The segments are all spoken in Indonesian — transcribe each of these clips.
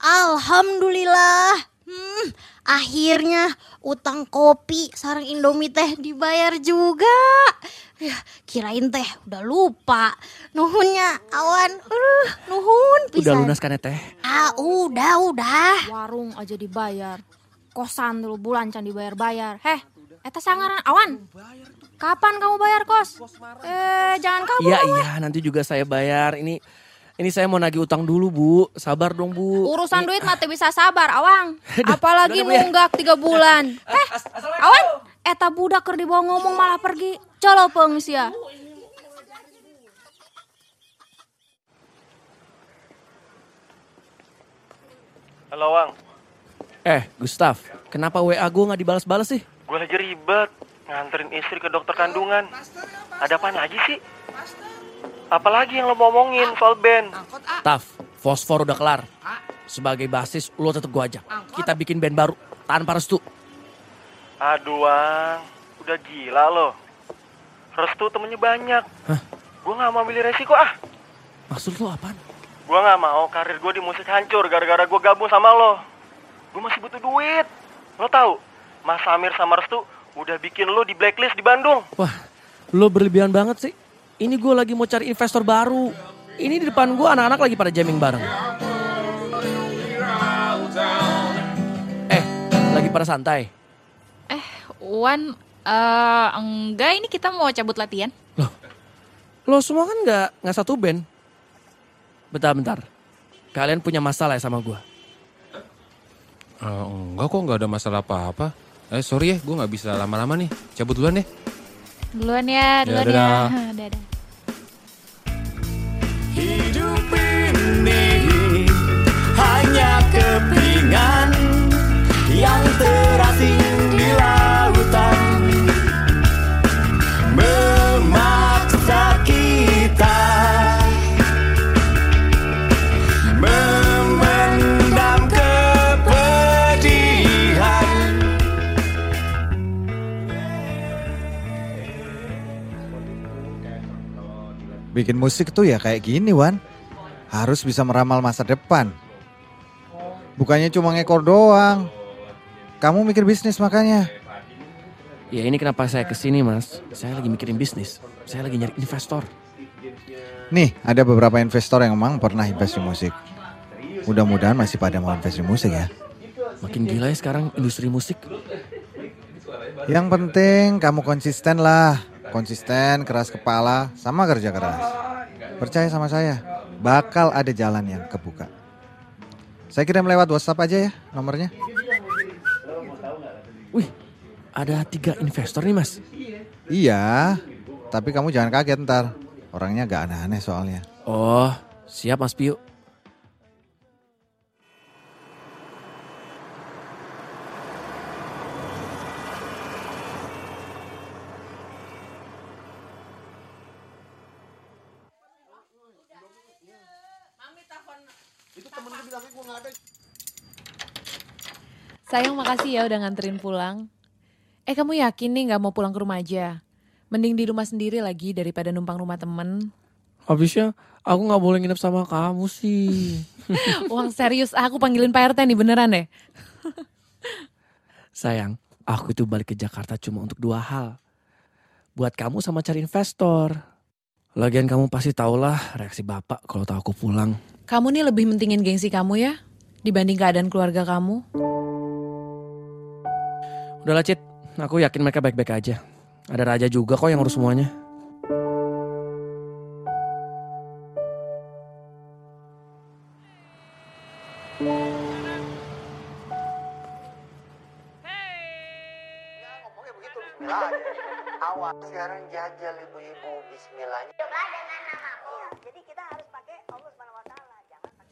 Alhamdulillah. Hmm, akhirnya utang kopi sarang Indomie teh dibayar juga. Ya, kirain teh udah lupa. Nuhunnya awan. Uh, nuhun Udah pisan. lunas kan ya teh? Ah, udah, udah. Warung aja dibayar. Kosan dulu bulan can dibayar-bayar. Heh, eta sangaran awan. Kapan kamu bayar kos? Eh, jangan kabur. Iya iya nanti juga saya bayar. Ini ini saya mau nagih utang dulu bu. Sabar dong bu. Urusan duit mah teu bisa sabar, awang. Apalagi ya. nunggak tiga bulan. Eh, awan, eta budak keur dibawa ngomong malah pergi. Colo sia. Halo Wang, Eh Gustaf, kenapa WA gue nggak dibalas-balas sih? gue lagi ribet nganterin istri ke dokter kandungan. Ada apa lagi sih? Apalagi yang lo mau omongin soal band? Taf, fosfor udah kelar. Sebagai basis, lo tetep gue ajak. Kita bikin band baru tanpa restu. Aduh Wang, udah gila lo. Restu temennya banyak. Hah? Gue gak mau ambil resiko ah. Maksud lo apaan? Gue gak mau karir gue di musik hancur gara-gara gue gabung sama lo. Gue masih butuh duit. Lo tahu, Mas Samir sama Restu udah bikin lo di blacklist di Bandung. Wah, lo berlebihan banget sih. Ini gue lagi mau cari investor baru. Ini di depan gue anak-anak lagi pada jamming bareng. Eh, lagi pada santai. Eh, Wan, eh, enggak ini kita mau cabut latihan. Loh, lo semua kan nggak nggak satu band. Bentar, bentar. Kalian punya masalah ya sama gue? Eh, enggak kok nggak ada masalah apa-apa. Eh sorry ya, gue nggak bisa lama-lama nih. Cabut duluan deh. Duluan ya, duluan ya. dadah. Dadah. Bikin musik tuh ya kayak gini Wan. Harus bisa meramal masa depan. Bukannya cuma ngekor doang. Kamu mikir bisnis makanya. Ya ini kenapa saya ke sini mas. Saya lagi mikirin bisnis. Saya lagi nyari investor. Nih ada beberapa investor yang emang pernah invest di musik. Mudah-mudahan masih pada mau invest di musik ya. Makin gila ya sekarang industri musik. Yang penting kamu konsisten lah. Konsisten, keras kepala, sama kerja keras. Percaya sama saya, bakal ada jalan yang kebuka. Saya kirim lewat WhatsApp aja ya nomornya. Wih, ada tiga investor nih mas. Iya, tapi kamu jangan kaget ntar. Orangnya gak aneh-aneh soalnya. Oh, siap mas Piu. Sayang makasih ya udah nganterin pulang. Eh kamu yakin nih gak mau pulang ke rumah aja? Mending di rumah sendiri lagi daripada numpang rumah temen. Habisnya aku nggak boleh nginep sama kamu sih. Uang serius, aku panggilin Pak RT nih beneran deh. Sayang, aku itu balik ke Jakarta cuma untuk dua hal. Buat kamu sama cari investor. Lagian kamu pasti tahulah reaksi bapak kalau tahu aku pulang. Kamu nih lebih mentingin gengsi kamu ya? Dibanding keadaan keluarga kamu. Udahlah Cit, aku yakin mereka baik-baik aja. Ada Raja juga kok yang urus semuanya. Awak sekarang jajal ibu-ibu Bismillahnya.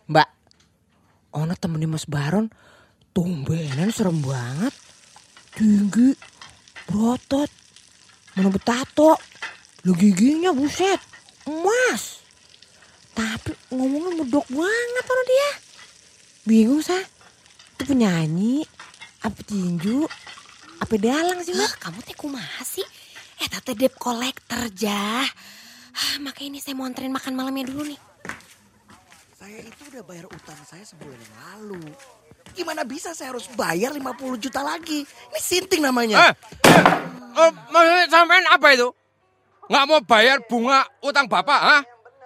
Mbak, ono temennya Mas Baron, tumbenan serem banget. Tinggi, berotot, mana betato, lu giginya buset, emas. Tapi ngomongnya medok banget sama dia. Bingung sah, itu penyanyi, apa tinju, apa dalang sih mbak? kamu teh kumaha sih? Eh tante debt collector jah. Ah, makanya ini saya mau anterin makan malamnya dulu nih. Saya itu udah bayar utang saya sebulan yang lalu. Gimana bisa saya harus bayar 50 juta lagi? Ini sinting namanya. Eh, oh, maksudnya sampean apa itu? Nggak mau bayar bunga utang bapak, ha?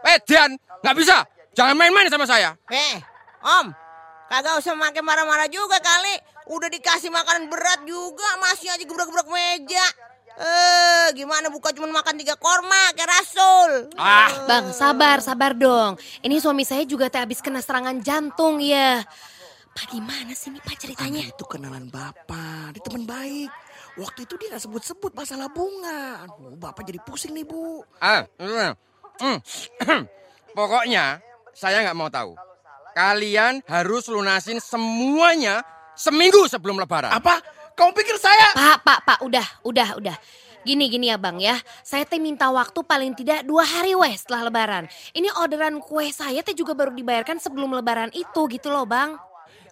Eh, Dian, nggak bisa. Jangan main-main sama saya. Eh, Om, kagak usah makin marah-marah juga kali. Udah dikasih makanan berat juga, masih aja gebrak-gebrak meja. Eh, gimana buka cuma makan tiga korma kayak Rasul. Ah, Bang, sabar, sabar dong. Ini suami saya juga teh habis kena serangan jantung ya. Pak gimana sih nih Pak ceritanya? Itu kenalan bapak, dia teman baik. Waktu itu dia nggak sebut-sebut masalah bunga. Aduh, bapak jadi pusing nih bu. ah, mm, mm. Pokoknya saya nggak mau tahu. Kalian harus lunasin semuanya seminggu sebelum lebaran. Apa? Kamu pikir saya? Pak, Pak, Pak, udah, udah, udah. Gini, gini ya bang ya. Saya teh minta waktu paling tidak dua hari weh setelah lebaran. Ini orderan kue saya teh juga baru dibayarkan sebelum lebaran itu gitu loh bang.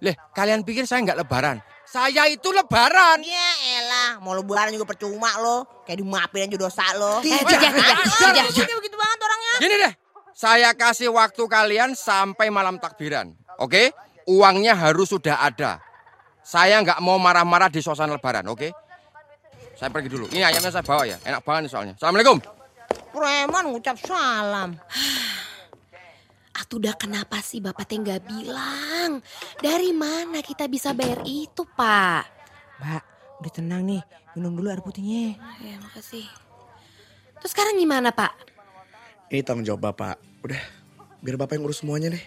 Leh, kalian pikir saya nggak lebaran? Saya itu lebaran. Ya elah, mau lebaran juga percuma lo. Kayak dimaafin aja dosa lo. Tidak, tidak, tidak. Dia begitu banget orangnya. Gini deh, saya kasih waktu kalian sampai malam takbiran. Oke? Uangnya harus sudah ada. Saya nggak mau marah-marah di suasana lebaran, oke? Saya pergi dulu. Ini ayamnya saya bawa ya, enak banget nih soalnya. Assalamualaikum. Preman ngucap salam. Atuh udah kenapa sih bapak teh nggak bilang? Dari mana kita bisa bayar itu pak? Mbak, udah tenang nih. Minum dulu air putihnya. Ya makasih. Terus sekarang gimana pak? Ini tanggung jawab bapak. Udah, biar bapak yang urus semuanya deh.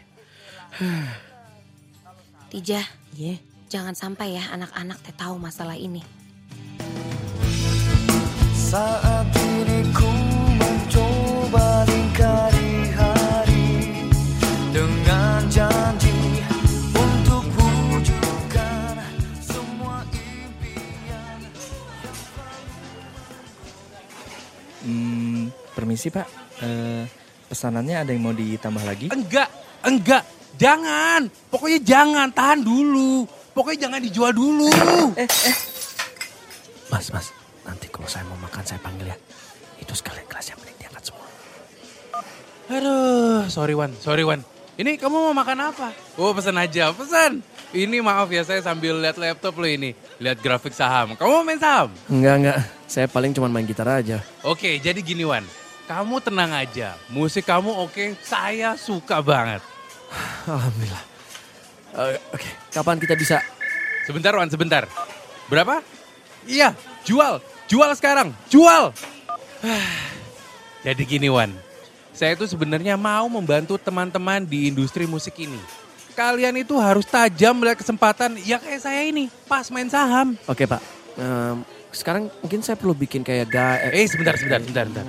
Tija, Iya. Jangan sampai ya anak-anak teh tahu masalah ini. Saat ini ku mencoba lingkari hari Dengan janji untuk wujudkan semua impian Hmm, permisi Pak. Eh, pesanannya ada yang mau ditambah lagi? Enggak, enggak, jangan. Pokoknya jangan, tahan dulu. Pokoknya jangan dijual dulu. Eh, eh. Mas, mas, nanti kalau saya mau makan saya panggil ya. Itu sekalian kelasnya mending diangkat semua. Aduh, sorry Wan, sorry Wan. Ini kamu mau makan apa? Oh, pesan aja, pesan. Ini maaf ya, saya sambil lihat laptop lo ini. Lihat grafik saham. Kamu mau main saham? Enggak, enggak. Saya paling cuma main gitar aja. Oke, jadi gini Wan. Kamu tenang aja. Musik kamu oke, saya suka banget. Alhamdulillah. Eh, Oke, kapan kita bisa? Sebentar Wan, sebentar. Berapa? Iya, jual. Jual sekarang, jual. Jadi gini Wan, saya itu sebenarnya mau membantu teman-teman di industri musik ini. Kalian itu harus tajam melihat kesempatan, ya kayak saya ini, pas main saham. Oke Pak. Em, sekarang mungkin saya perlu bikin kayak ga... Eh sebentar, sebentar, sebentar, sebentar.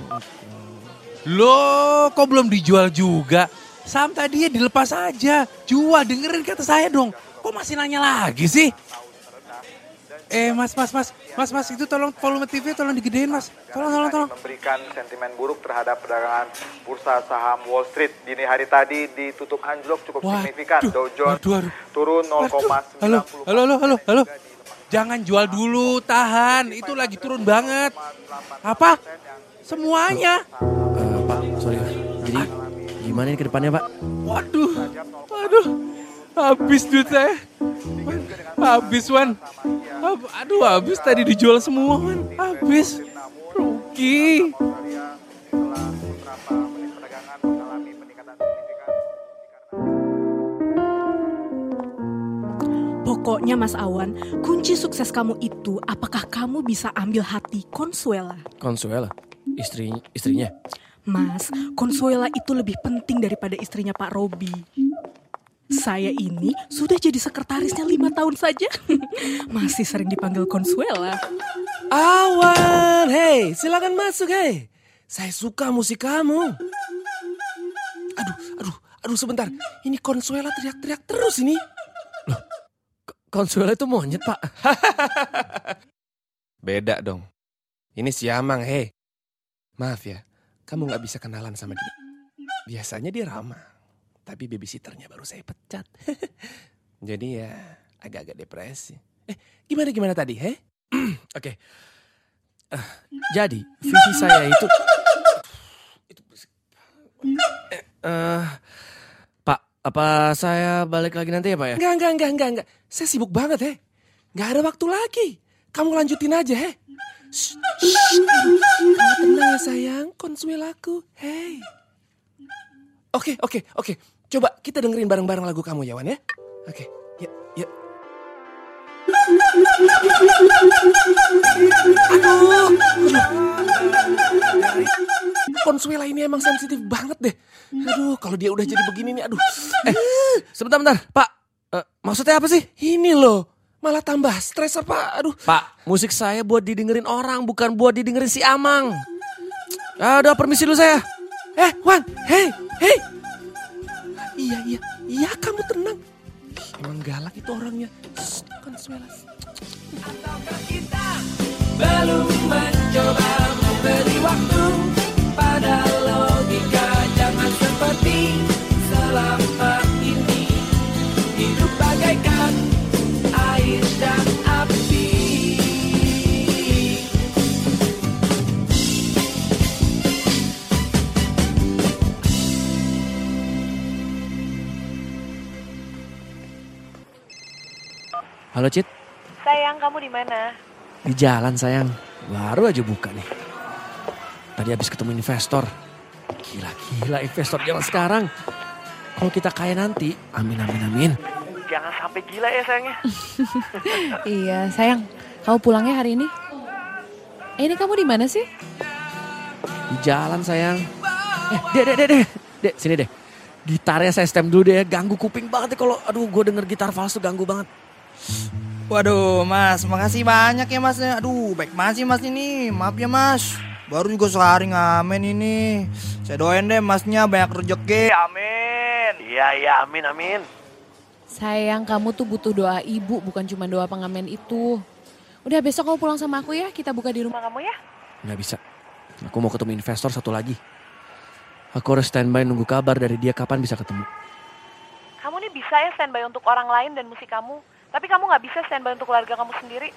Loh, kok belum dijual juga? Saham tadi ya dilepas aja. Jual, dengerin kata saya dong. Kok masih nanya lagi sih? Eh mas, mas, mas, mas, mas itu tolong volume TV tolong digedein mas. Tolong, tolong, tolong. memberikan sentimen buruk terhadap perdagangan bursa saham Wall Street. Dini hari tadi ditutup anjlok cukup Waduh, signifikan. Dow Jones waduh, waduh. turun 0,90. Halo, halo, halo, halo, halo. Jangan jual dulu, tahan. Itu lagi turun banget. Apa? Semuanya. Eh, Pak, sorry. Gimana ini ke depannya Pak? Waduh, waduh. Habis duit saya. Habis, Wan. Aduh, habis tadi dijual semua, Wan. Habis. Rugi. Pokoknya Mas Awan, kunci sukses kamu itu apakah kamu bisa ambil hati Consuela? Consuela, istri istrinya. Mas, Consuela itu lebih penting daripada istrinya Pak Robi. Saya ini sudah jadi sekretarisnya lima tahun saja. Masih sering dipanggil Consuela. Awan, hei, silakan masuk, hei. Saya suka musik kamu. Aduh, aduh, aduh sebentar. Ini Consuela teriak-teriak terus ini. Consuela itu monyet Pak. Beda dong. Ini siamang, hei. Maaf ya, kamu nggak bisa kenalan sama dia. Biasanya dia ramah, tapi babysitternya baru saya pecat. Jadi ya agak-agak depresi. Eh, gimana gimana tadi, hei? Oke. Eh, jadi visi saya itu Eh, eh, Pak, Apa saya balik lagi nanti ya Pak ya? Enggak, enggak, enggak, enggak, enggak. Saya sibuk banget, he. Enggak ada waktu lagi. Kamu lanjutin aja, he. Kamu tenang ya sayang, konsuel aku. Hey. Oke, oke, oke. Coba kita dengerin bareng-bareng lagu kamu ya, Wan ya. Oke, yuk, yuk. Aduh, Consuela ini emang sensitif banget deh. Aduh, kalau dia udah jadi begini nih, aduh. Eh, sebentar, bentar. Pak, eh, maksudnya apa sih? Ini loh, malah tambah stres apa? Aduh. Pak, musik saya buat didengerin orang, bukan buat didengerin si Amang. Ah, udah permisi dulu saya. Eh, Wan, hey, hey. Iya, iya, iya kamu tenang. Emang galak itu orangnya. Shh, Consuela. Belum mencoba memberi waktu pada logika Jangan seperti Halo Cit, Sayang, kamu di mana? di jalan sayang. Baru aja buka nih. Tadi habis ketemu investor. Gila-gila investor zaman sekarang. Kalau kita kaya nanti, amin amin amin. Jangan sampai gila ya sayangnya. iya, sayang. Kamu pulangnya hari ini? Eh, ini kamu di mana sih? Di jalan sayang. Eh, dek, dek, dek, dek. Dek, sini deh. Gitarnya saya stem dulu deh, ganggu kuping banget nih kalau aduh gue denger gitar false tuh ganggu banget. Waduh mas, makasih banyak ya mas. Aduh baik banget sih mas ini. Maaf ya mas. Baru juga sehari ngamen ini. Saya doain deh masnya banyak rezeki. Amin. Iya, iya, amin, amin. Sayang, kamu tuh butuh doa ibu, bukan cuma doa pengamen itu. Udah besok kamu pulang sama aku ya, kita buka di rumah kamu ya. Nggak bisa. Aku mau ketemu investor satu lagi. Aku harus standby nunggu kabar dari dia kapan bisa ketemu. Kamu nih bisa ya standby untuk orang lain dan musik kamu. Tapi kamu nggak bisa standby untuk keluarga kamu sendiri.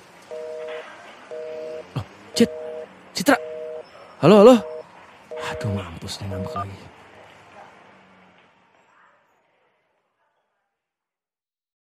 Cit, Citra. Halo, halo. Aduh mampus nih ngambek lagi.